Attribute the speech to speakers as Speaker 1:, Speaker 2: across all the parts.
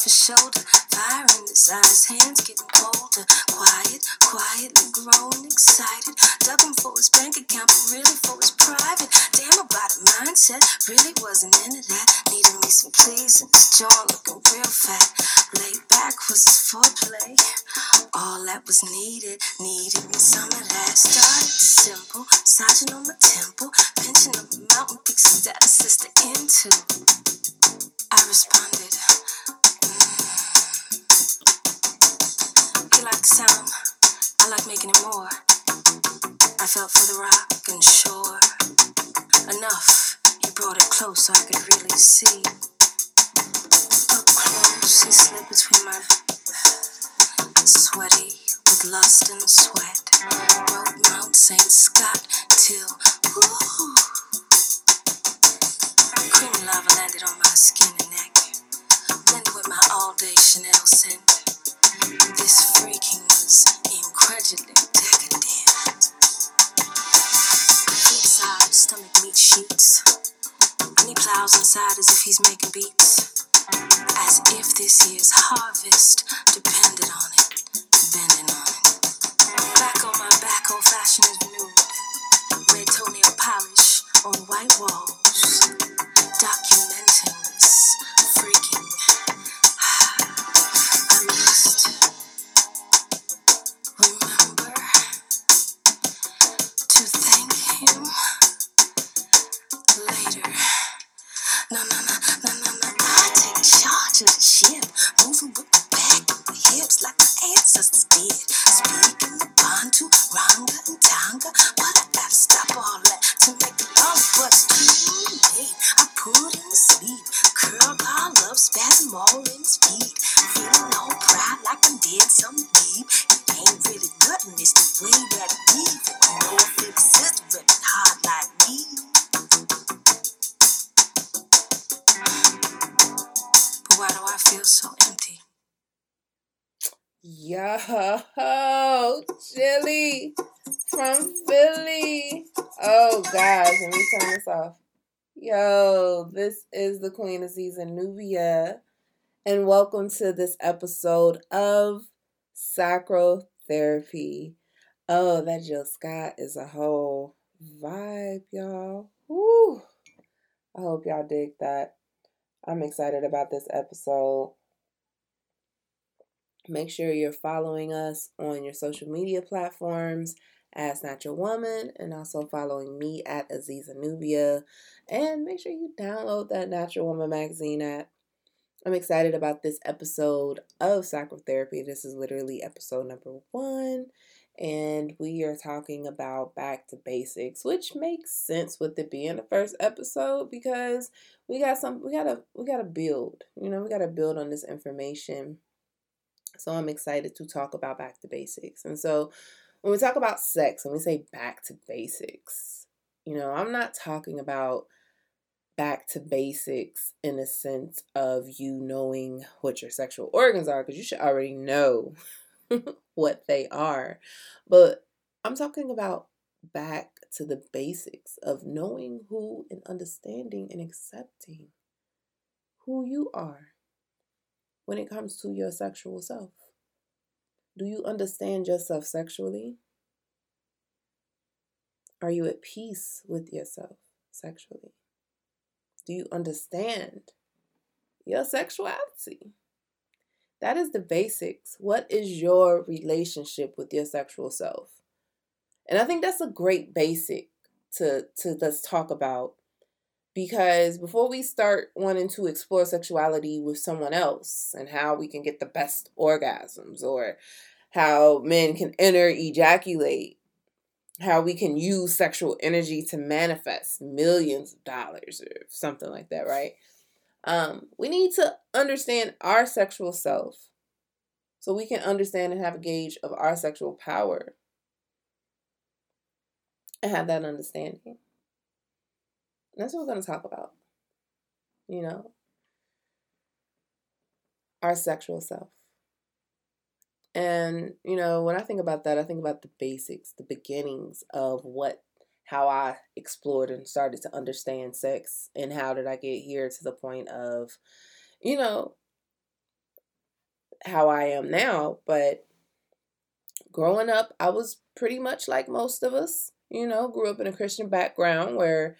Speaker 1: off his shoulder. Fire in his eyes, hands getting colder. Quiet, quietly growing excited. Ducking for his bank account, but really for his private. Damn about a mindset, really wasn't into that. Needed me some pleasing, his jaw looking real fat. Laid back was his foreplay. All that was needed, needed me some of that. Started simple, massaging on my temple, pinching my mountain peaks, that sister into. I responded. Like sound? I like making it more. I felt for the rock and shore. Enough. He brought it close so I could really see. Up close, he slid between my sweaty with lust and sweat. Wrote Mount St. Scott as if he's making beats, as if this year's harvest depended on it, bending on it. Back on my back, old fashioned is renewed. Red toenail polish on white walls. Documenting this freaking. I must remember to thank him later. No, no, no, no, no, no. I take charge of the ship, moving with the back of the hips like my ancestors did. Speaking the Bantu, Ranga, and Tanga, but
Speaker 2: Yo, Jilly from Philly. Oh gosh, let me turn this off. Yo, this is the Queen Aziza Nubia, and welcome to this episode of Sacrotherapy. Oh, that Jill Scott is a whole vibe, y'all. Woo! I hope y'all dig that. I'm excited about this episode. Make sure you're following us on your social media platforms as Natural Woman and also following me at Aziza Nubia. And make sure you download that Natural Woman magazine app. I'm excited about this episode of Sacrotherapy. This is literally episode number one. And we are talking about back to basics, which makes sense with it being the first episode because we got some we gotta we gotta build. You know, we gotta build on this information. So I'm excited to talk about back to basics. And so when we talk about sex and we say back to basics, you know, I'm not talking about back to basics in the sense of you knowing what your sexual organs are, because you should already know what they are. But I'm talking about back to the basics of knowing who and understanding and accepting who you are when it comes to your sexual self. Do you understand yourself sexually? Are you at peace with yourself sexually? Do you understand your sexuality? That is the basics. What is your relationship with your sexual self? And I think that's a great basic to to let's talk about because before we start wanting to explore sexuality with someone else and how we can get the best orgasms or how men can enter ejaculate how we can use sexual energy to manifest millions of dollars or something like that right? Um, we need to understand our sexual self so we can understand and have a gauge of our sexual power and have that understanding that's what we're going to talk about. You know, our sexual self. And, you know, when I think about that, I think about the basics, the beginnings of what, how I explored and started to understand sex and how did I get here to the point of, you know, how I am now, but growing up, I was pretty much like most of us. You know, grew up in a Christian background where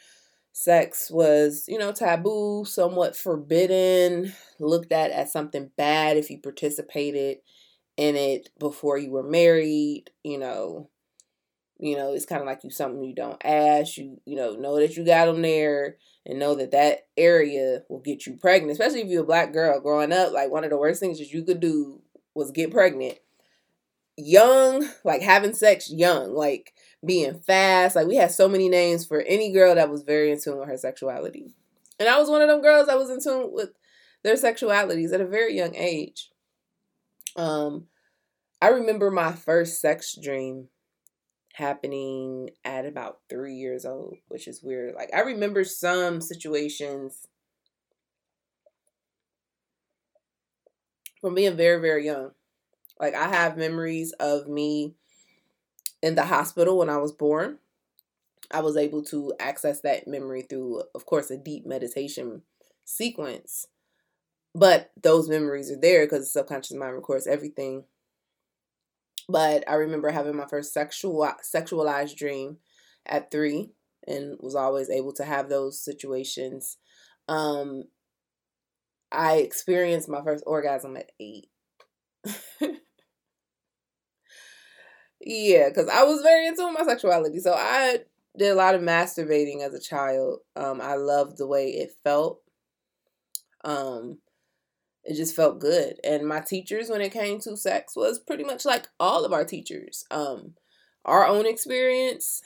Speaker 2: sex was, you know, taboo, somewhat forbidden, looked at as something bad if you participated in it before you were married, you know. You know, it's kind of like you something you don't ask. You you know know that you got them there and know that that area will get you pregnant. Especially if you're a black girl growing up. Like one of the worst things that you could do was get pregnant young, like having sex young, like being fast. Like we had so many names for any girl that was very in tune with her sexuality. And I was one of them girls that was in tune with their sexualities at a very young age. Um I remember my first sex dream happening at about 3 years old, which is weird. Like I remember some situations from being very very young. Like I have memories of me in the hospital when I was born. I was able to access that memory through, of course, a deep meditation sequence. But those memories are there because the subconscious mind records everything. But I remember having my first sexual sexualized dream at three and was always able to have those situations. Um, I experienced my first orgasm at eight. Yeah, because I was very into my sexuality. So I did a lot of masturbating as a child. Um, I loved the way it felt. Um, it just felt good. And my teachers, when it came to sex, was pretty much like all of our teachers. Um, our own experience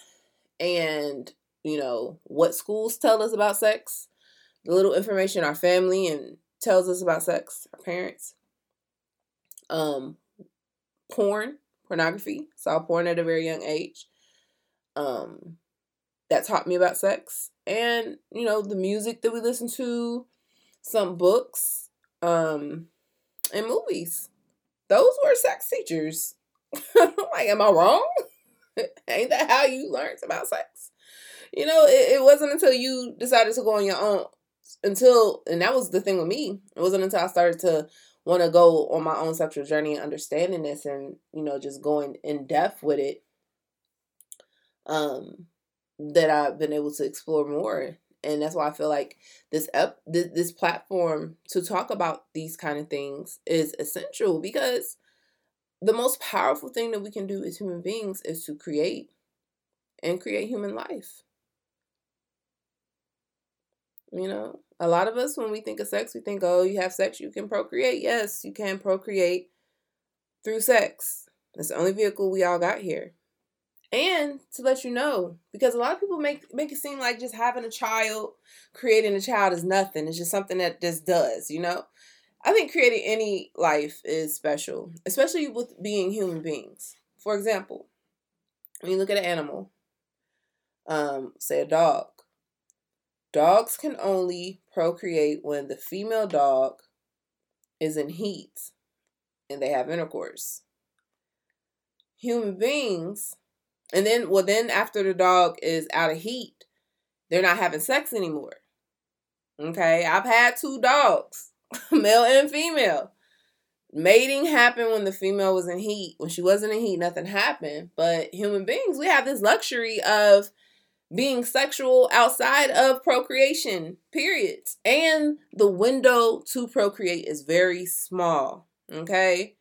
Speaker 2: and, you know, what schools tell us about sex, the little information our family and tells us about sex, our parents. Um, porn pornography, saw porn at a very young age. Um, that taught me about sex, and you know the music that we listen to, some books, um, and movies. Those were sex teachers. like, am I wrong? Ain't that how you learned about sex? You know, it, it wasn't until you decided to go on your own until and that was the thing with me. It wasn't until I started to want to go on my own sexual journey and understanding this and you know just going in depth with it um that I've been able to explore more. And that's why I feel like this up this, this platform to talk about these kind of things is essential because the most powerful thing that we can do as human beings is to create and create human life you know a lot of us, when we think of sex, we think, oh, you have sex, you can procreate. Yes, you can procreate through sex. That's the only vehicle we all got here. And to let you know, because a lot of people make make it seem like just having a child, creating a child is nothing. It's just something that just does, you know? I think creating any life is special, especially with being human beings. For example, when you look at an animal, um, say a dog, Dogs can only procreate when the female dog is in heat and they have intercourse. Human beings, and then, well, then after the dog is out of heat, they're not having sex anymore. Okay, I've had two dogs, male and female. Mating happened when the female was in heat. When she wasn't in heat, nothing happened. But human beings, we have this luxury of being sexual outside of procreation, periods. And the window to procreate is very small. Okay.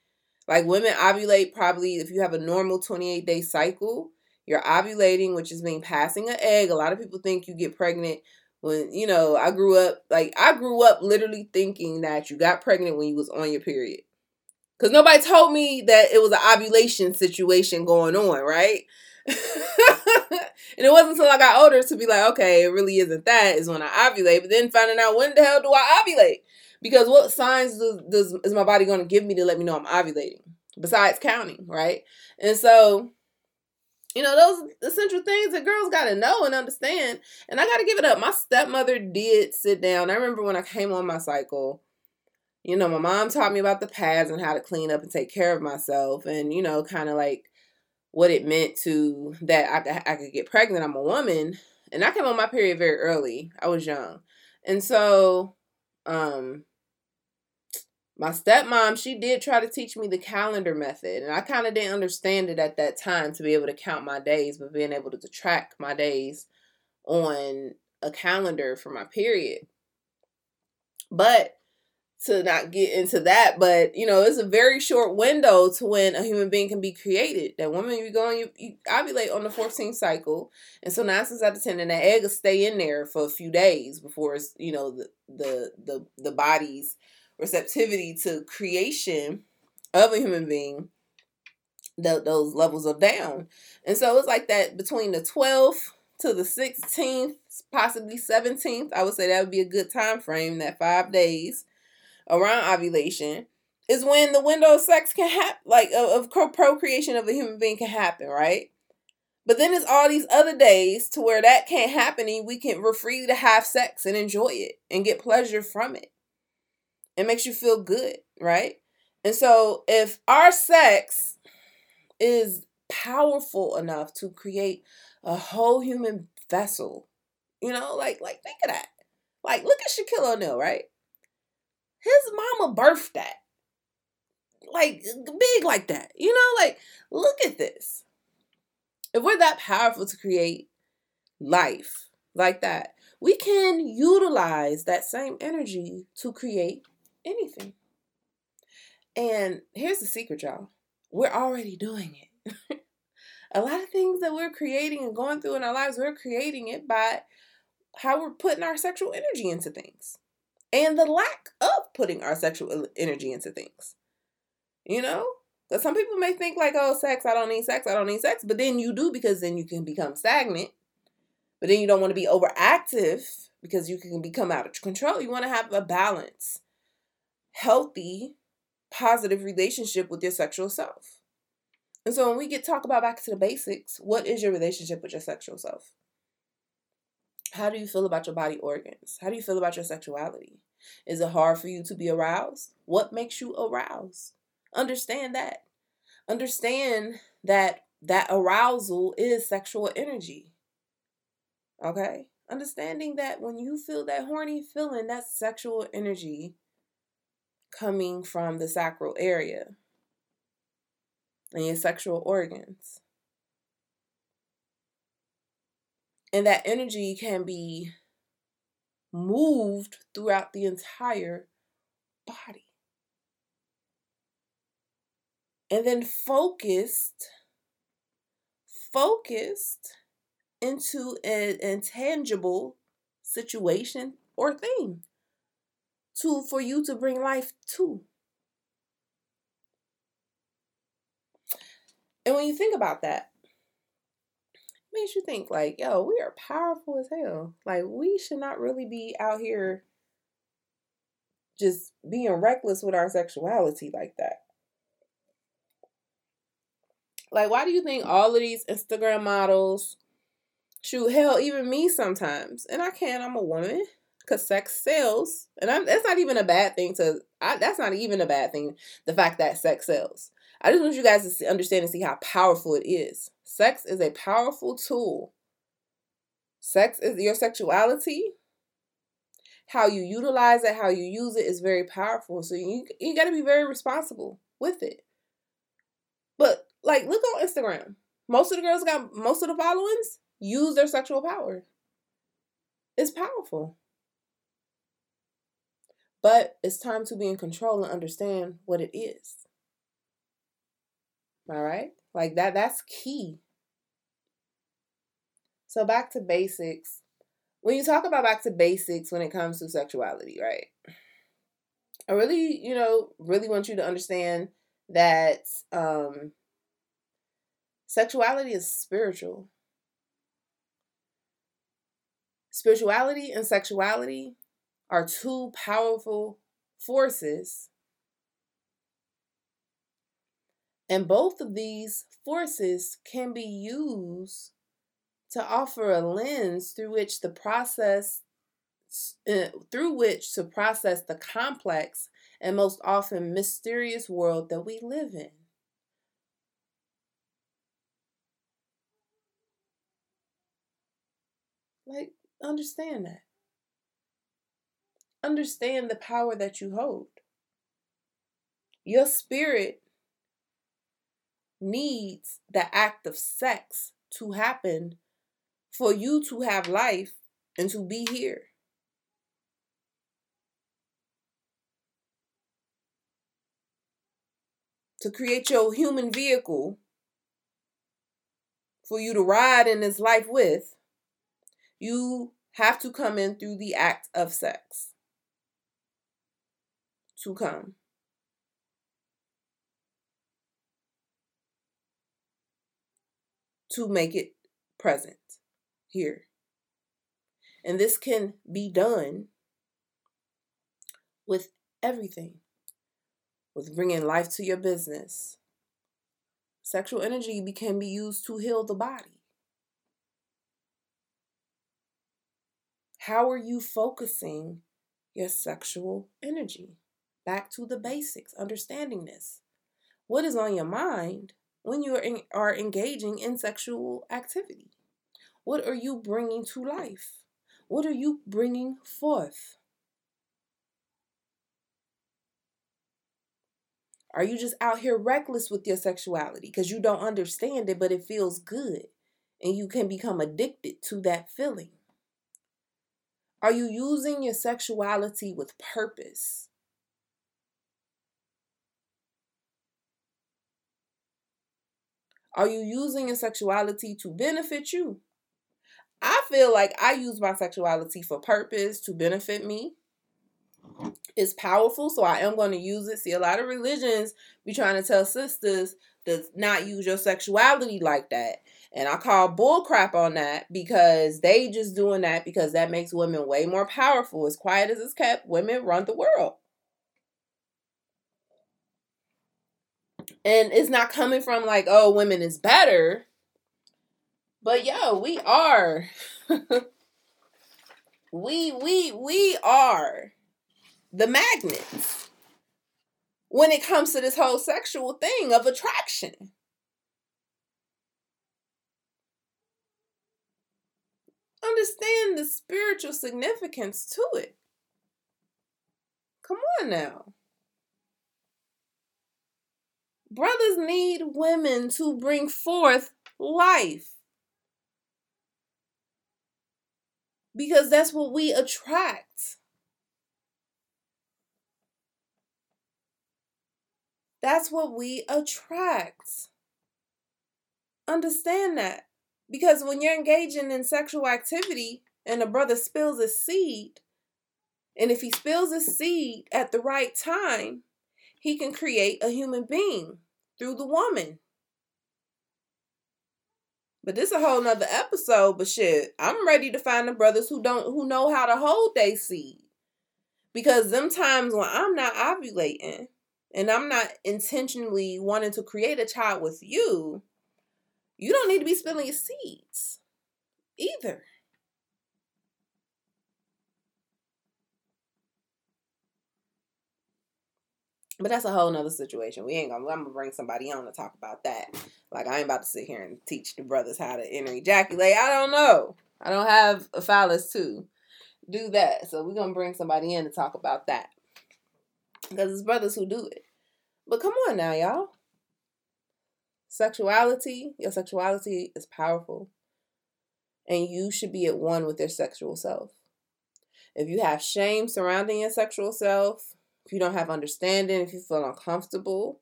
Speaker 2: Like women ovulate probably if you have a normal 28 day cycle, you're ovulating, which is mean passing an egg. A lot of people think you get pregnant when, you know, I grew up, like, I grew up literally thinking that you got pregnant when you was on your period. Because nobody told me that it was an ovulation situation going on, right? and it wasn't until I got older to be like, okay, it really isn't that is when I ovulate. But then finding out when the hell do I ovulate? Because what signs does, does is my body going to give me to let me know I'm ovulating? Besides counting, right? And so, you know, those essential things that girls got to know and understand. And I got to give it up. My stepmother did sit down. I remember when I came on my cycle. You know, my mom taught me about the pads and how to clean up and take care of myself, and you know, kind of like what it meant to that I could, I could get pregnant. I'm a woman, and I came on my period very early. I was young, and so, um, my stepmom, she did try to teach me the calendar method, and I kind of didn't understand it at that time to be able to count my days, but being able to track my days on a calendar for my period. But to not get into that, but you know, it's a very short window to when a human being can be created. That woman, you go and you, you ovulate on the 14th cycle, and so nine out of ten, and that egg will stay in there for a few days before it's you know the the the, the body's receptivity to creation of a human being. The, those levels are down, and so it's like that between the 12th to the 16th, possibly 17th. I would say that would be a good time frame. That five days around ovulation is when the window of sex can happen, like of, of procreation of a human being can happen, right? But then there's all these other days to where that can't happen and we can we're free to have sex and enjoy it and get pleasure from it. It makes you feel good, right? And so if our sex is powerful enough to create a whole human vessel, you know, like like think of that. Like look at Shaquille O'Neal, right? His mama birthed that. Like big like that. You know, like look at this. If we're that powerful to create life like that, we can utilize that same energy to create anything. And here's the secret, y'all. We're already doing it. a lot of things that we're creating and going through in our lives, we're creating it by how we're putting our sexual energy into things and the lack of putting our sexual energy into things. You know? Because some people may think, like, oh, sex, I don't need sex, I don't need sex. But then you do because then you can become stagnant. But then you don't want to be overactive because you can become out of control. You want to have a balance, healthy, positive relationship with your sexual self. And so when we get talk about back to the basics, what is your relationship with your sexual self? How do you feel about your body organs? How do you feel about your sexuality? Is it hard for you to be aroused? What makes you aroused? Understand that. Understand that that arousal is sexual energy. Okay? Understanding that when you feel that horny feeling, that's sexual energy coming from the sacral area and your sexual organs. And that energy can be moved throughout the entire body. And then focused, focused into an intangible situation or thing to for you to bring life to. And when you think about that, makes you think like, yo, we are powerful as hell. Like we should not really be out here just being reckless with our sexuality like that. Like, why do you think all of these Instagram models, shoot, hell, even me sometimes, and I can't, I'm a woman, because sex sells, and I'm, that's not even a bad thing to, I, that's not even a bad thing, the fact that sex sells. I just want you guys to understand and see how powerful it is. Sex is a powerful tool. Sex is your sexuality. How you utilize it, how you use it is very powerful. So you you got to be very responsible with it. But like look on Instagram. Most of the girls got most of the followings use their sexual power. It's powerful. But it's time to be in control and understand what it is. All right? Like that that's key. So back to basics. When you talk about back to basics when it comes to sexuality, right? I really, you know, really want you to understand that um sexuality is spiritual. Spirituality and sexuality are two powerful forces And both of these forces can be used to offer a lens through which the process uh, through which to process the complex and most often mysterious world that we live in. Like understand that. Understand the power that you hold. Your spirit needs the act of sex to happen for you to have life and to be here. To create your human vehicle for you to ride in this life with, you have to come in through the act of sex. To come. To make it present here. And this can be done with everything with bringing life to your business. Sexual energy can be used to heal the body. How are you focusing your sexual energy? Back to the basics, understanding this. What is on your mind when you are, in, are engaging in sexual activity? What are you bringing to life? What are you bringing forth? Are you just out here reckless with your sexuality because you don't understand it, but it feels good and you can become addicted to that feeling? Are you using your sexuality with purpose? Are you using your sexuality to benefit you? I feel like I use my sexuality for purpose to benefit me. It's powerful, so I am going to use it. See, a lot of religions be trying to tell sisters to not use your sexuality like that. And I call bullcrap on that because they just doing that because that makes women way more powerful. As quiet as it's kept, women run the world. And it's not coming from like, oh, women is better. But yo, we are. we we we are the magnets when it comes to this whole sexual thing of attraction. Understand the spiritual significance to it. Come on now. Brothers need women to bring forth life. Because that's what we attract. That's what we attract. Understand that. Because when you're engaging in sexual activity and a brother spills a seed, and if he spills a seed at the right time, he can create a human being through the woman. But this is a whole nother episode. But shit, I'm ready to find the brothers who don't who know how to hold their seed. Because them times when I'm not ovulating and I'm not intentionally wanting to create a child with you, you don't need to be spilling your seeds either. But that's a whole nother situation. We ain't gonna. I'm gonna bring somebody on to talk about that. Like I ain't about to sit here and teach the brothers how to enter ejaculate. I don't know. I don't have a phallus to do that. So we're gonna bring somebody in to talk about that because it's brothers who do it. But come on now, y'all. Sexuality, your sexuality is powerful. And you should be at one with your sexual self. If you have shame surrounding your sexual self, if you don't have understanding, if you feel uncomfortable,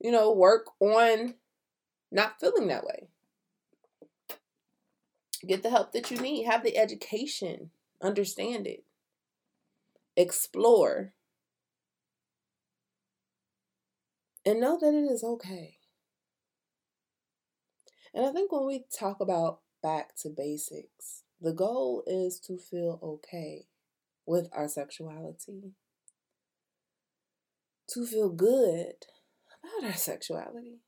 Speaker 2: you know, work on not feeling that way. Get the help that you need, have the education, understand it, explore, and know that it is okay. And I think when we talk about back to basics, the goal is to feel okay with our sexuality, to feel good about our sexuality,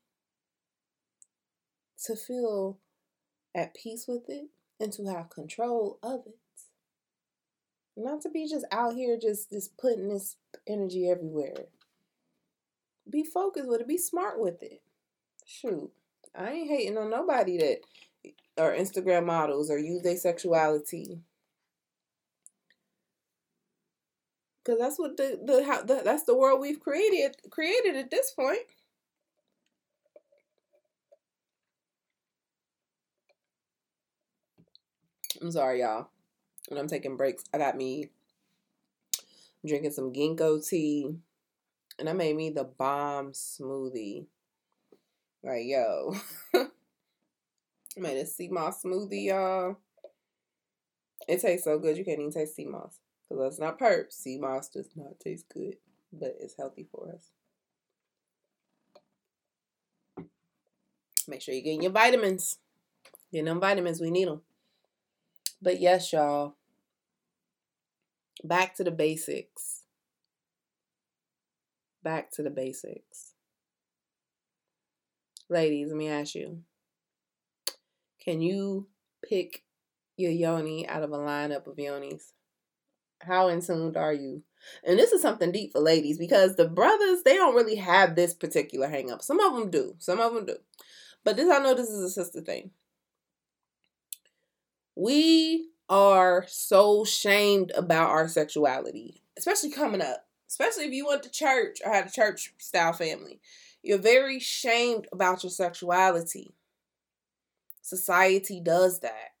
Speaker 2: to feel at peace with it, and to have control of it. Not to be just out here just, just putting this energy everywhere. Be focused with it, be smart with it. Shoot. I ain't hating on nobody that are Instagram models or use their sexuality Cause that's what the the, how, the that's the world we've created created at this point. I'm sorry, y'all. When I'm taking breaks, I got me drinking some ginkgo tea, and I made me the bomb smoothie. Like, yo, I made a sea moss smoothie, y'all. It tastes so good you can't even taste sea moss. Because that's not perp. Sea moss does not taste good, but it's healthy for us. Make sure you're getting your vitamins. Getting them vitamins, we need them. But yes, y'all. Back to the basics. Back to the basics. Ladies, let me ask you. Can you pick your yoni out of a lineup of yonis? How in tune are you? And this is something deep for ladies because the brothers, they don't really have this particular hang up. Some of them do. Some of them do. But this I know this is a sister thing. We are so shamed about our sexuality, especially coming up. Especially if you went to church or had a church style family. You're very shamed about your sexuality. Society does that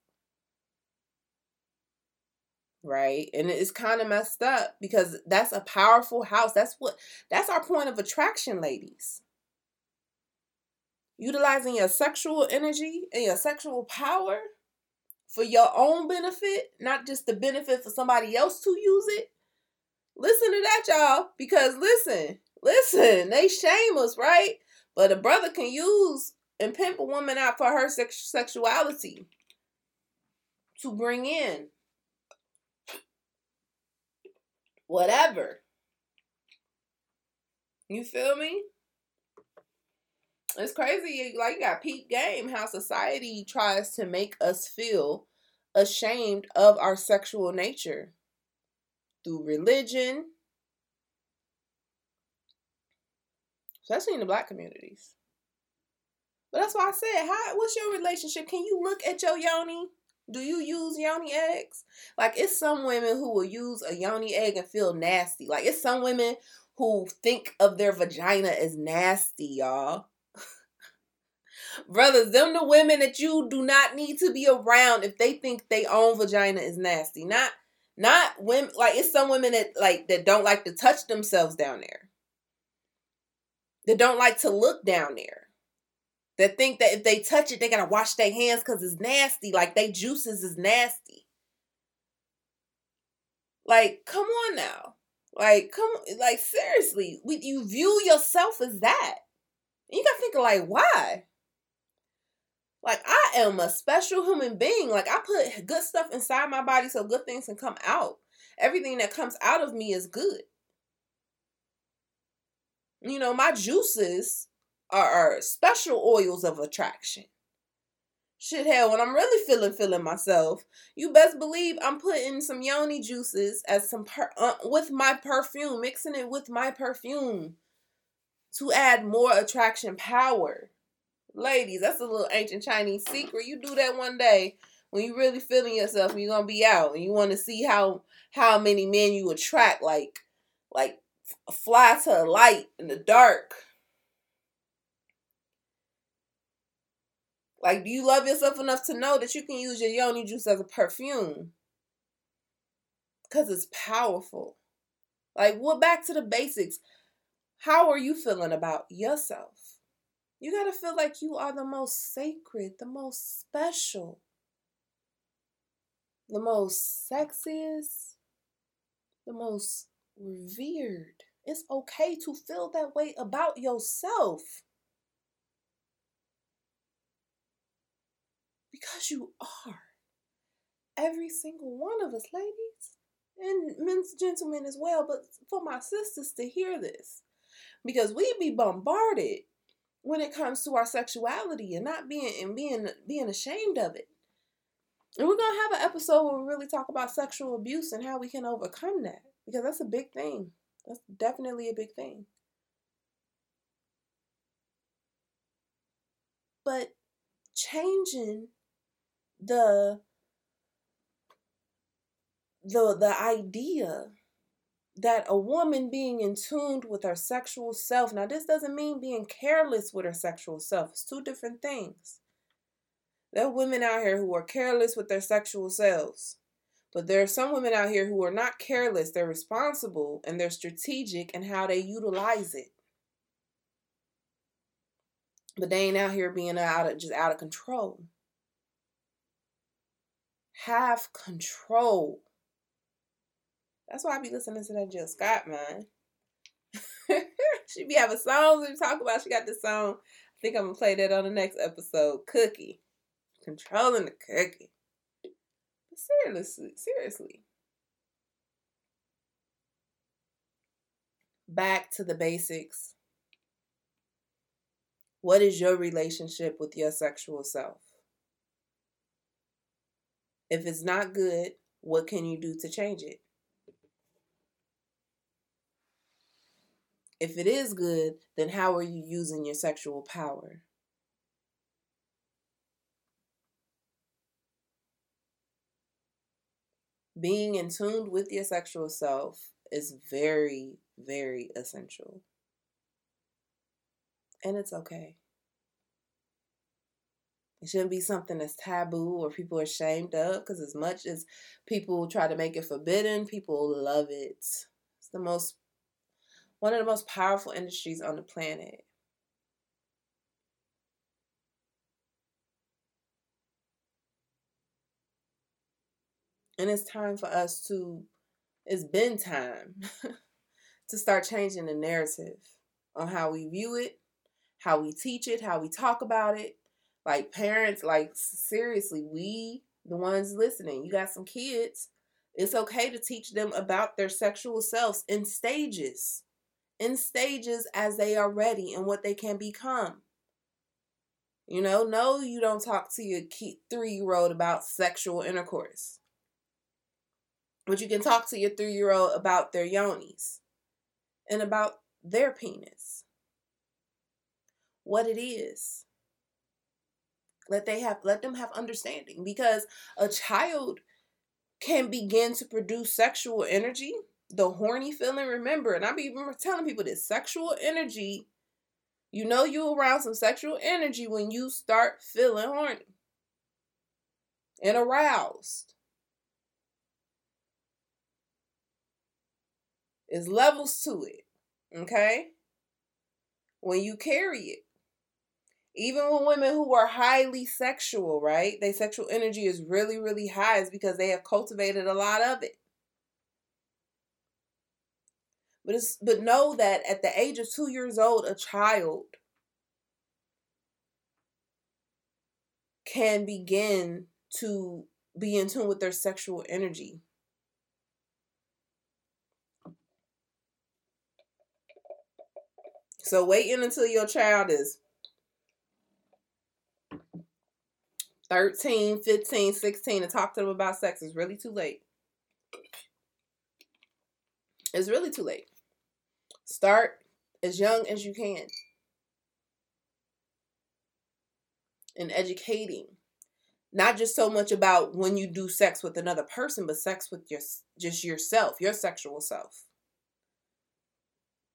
Speaker 2: right? And it's kind of messed up because that's a powerful house. That's what that's our point of attraction, ladies. Utilizing your sexual energy and your sexual power for your own benefit, not just the benefit for somebody else to use it. Listen to that, y'all, because listen, listen, they shame us, right? But a brother can use and pimp a woman out for her sex- sexuality to bring in whatever. You feel me? It's crazy. Like you got peak game how society tries to make us feel ashamed of our sexual nature through religion, especially in the black communities. But that's why I said, how what's your relationship? Can you look at your yoni? Do you use yoni eggs? Like it's some women who will use a yoni egg and feel nasty. Like it's some women who think of their vagina as nasty, y'all. Brothers, them the women that you do not need to be around if they think they own vagina is nasty. Not not women like it's some women that like that don't like to touch themselves down there. That don't like to look down there that think that if they touch it, they gotta wash their hands because it's nasty. Like they juices is nasty. Like, come on now. Like, come like seriously, we, you view yourself as that. And you gotta think like, why? Like I am a special human being. Like I put good stuff inside my body so good things can come out. Everything that comes out of me is good. You know, my juices are, are special oils of attraction. Shit, hell, when I'm really feeling feeling myself, you best believe I'm putting some yoni juices as some per, uh, with my perfume, mixing it with my perfume to add more attraction power. Ladies, that's a little ancient Chinese secret. You do that one day when you really feeling yourself and you're gonna be out and you want to see how how many men you attract, like like fly to a light in the dark Like, do you love yourself enough to know that you can use your yoni juice as a perfume? Because it's powerful. Like, well, back to the basics. How are you feeling about yourself? You got to feel like you are the most sacred, the most special, the most sexiest, the most revered. It's okay to feel that way about yourself. Because you are. Every single one of us, ladies, and men's gentlemen as well, but for my sisters to hear this. Because we be bombarded when it comes to our sexuality and not being and being being ashamed of it. And we're gonna have an episode where we really talk about sexual abuse and how we can overcome that. Because that's a big thing. That's definitely a big thing. But changing the the the idea that a woman being in tune with her sexual self. Now, this doesn't mean being careless with her sexual self. It's two different things. There are women out here who are careless with their sexual selves. But there are some women out here who are not careless. They're responsible and they're strategic in how they utilize it. But they ain't out here being out of just out of control. Have control. That's why I be listening to that Jill Scott, man. she be having songs we talk about. She got this song. I think I'm gonna play that on the next episode. Cookie. Controlling the cookie. Seriously, seriously. Back to the basics. What is your relationship with your sexual self? If it's not good, what can you do to change it? If it is good, then how are you using your sexual power? Being in tune with your sexual self is very, very essential. And it's okay. It shouldn't be something that's taboo or people are ashamed of because, as much as people try to make it forbidden, people love it. It's the most one of the most powerful industries on the planet. And it's time for us to, it's been time to start changing the narrative on how we view it, how we teach it, how we talk about it. Like parents, like seriously, we, the ones listening, you got some kids. It's okay to teach them about their sexual selves in stages in stages as they are ready and what they can become. You know, no, you don't talk to your three year old about sexual intercourse. But you can talk to your three year old about their yonis and about their penis. What it is. Let they have let them have understanding because a child can begin to produce sexual energy the horny feeling, remember, and I be telling people this sexual energy, you know you around some sexual energy when you start feeling horny and aroused. There's levels to it, okay? When you carry it. Even with women who are highly sexual, right? Their sexual energy is really, really high, is because they have cultivated a lot of it. But it's but know that at the age of two years old, a child can begin to be in tune with their sexual energy. So waiting until your child is 13, 15, 16 to talk to them about sex is really too late. It's really too late. Start as young as you can in educating. Not just so much about when you do sex with another person, but sex with your just yourself, your sexual self.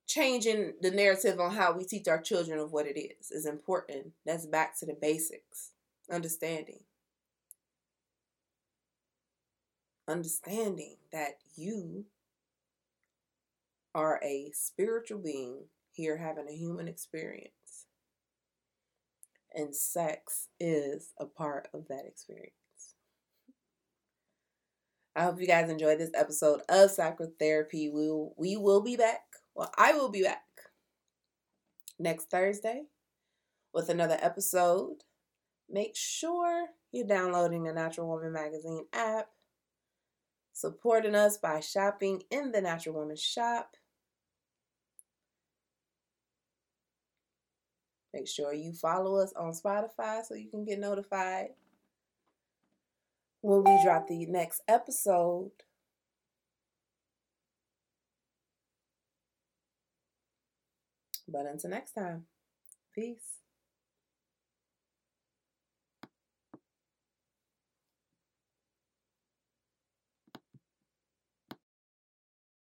Speaker 2: Changing the narrative on how we teach our children of what it is is important. That's back to the basics. Understanding. Understanding that you are a spiritual being here having a human experience. And sex is a part of that experience. I hope you guys enjoyed this episode of Psychotherapy. We will, we will be back. Well, I will be back next Thursday with another episode. Make sure you're downloading the Natural Woman Magazine app, supporting us by shopping in the Natural Woman shop, Make sure you follow us on Spotify so you can get notified when we drop the next episode. But until next time, peace.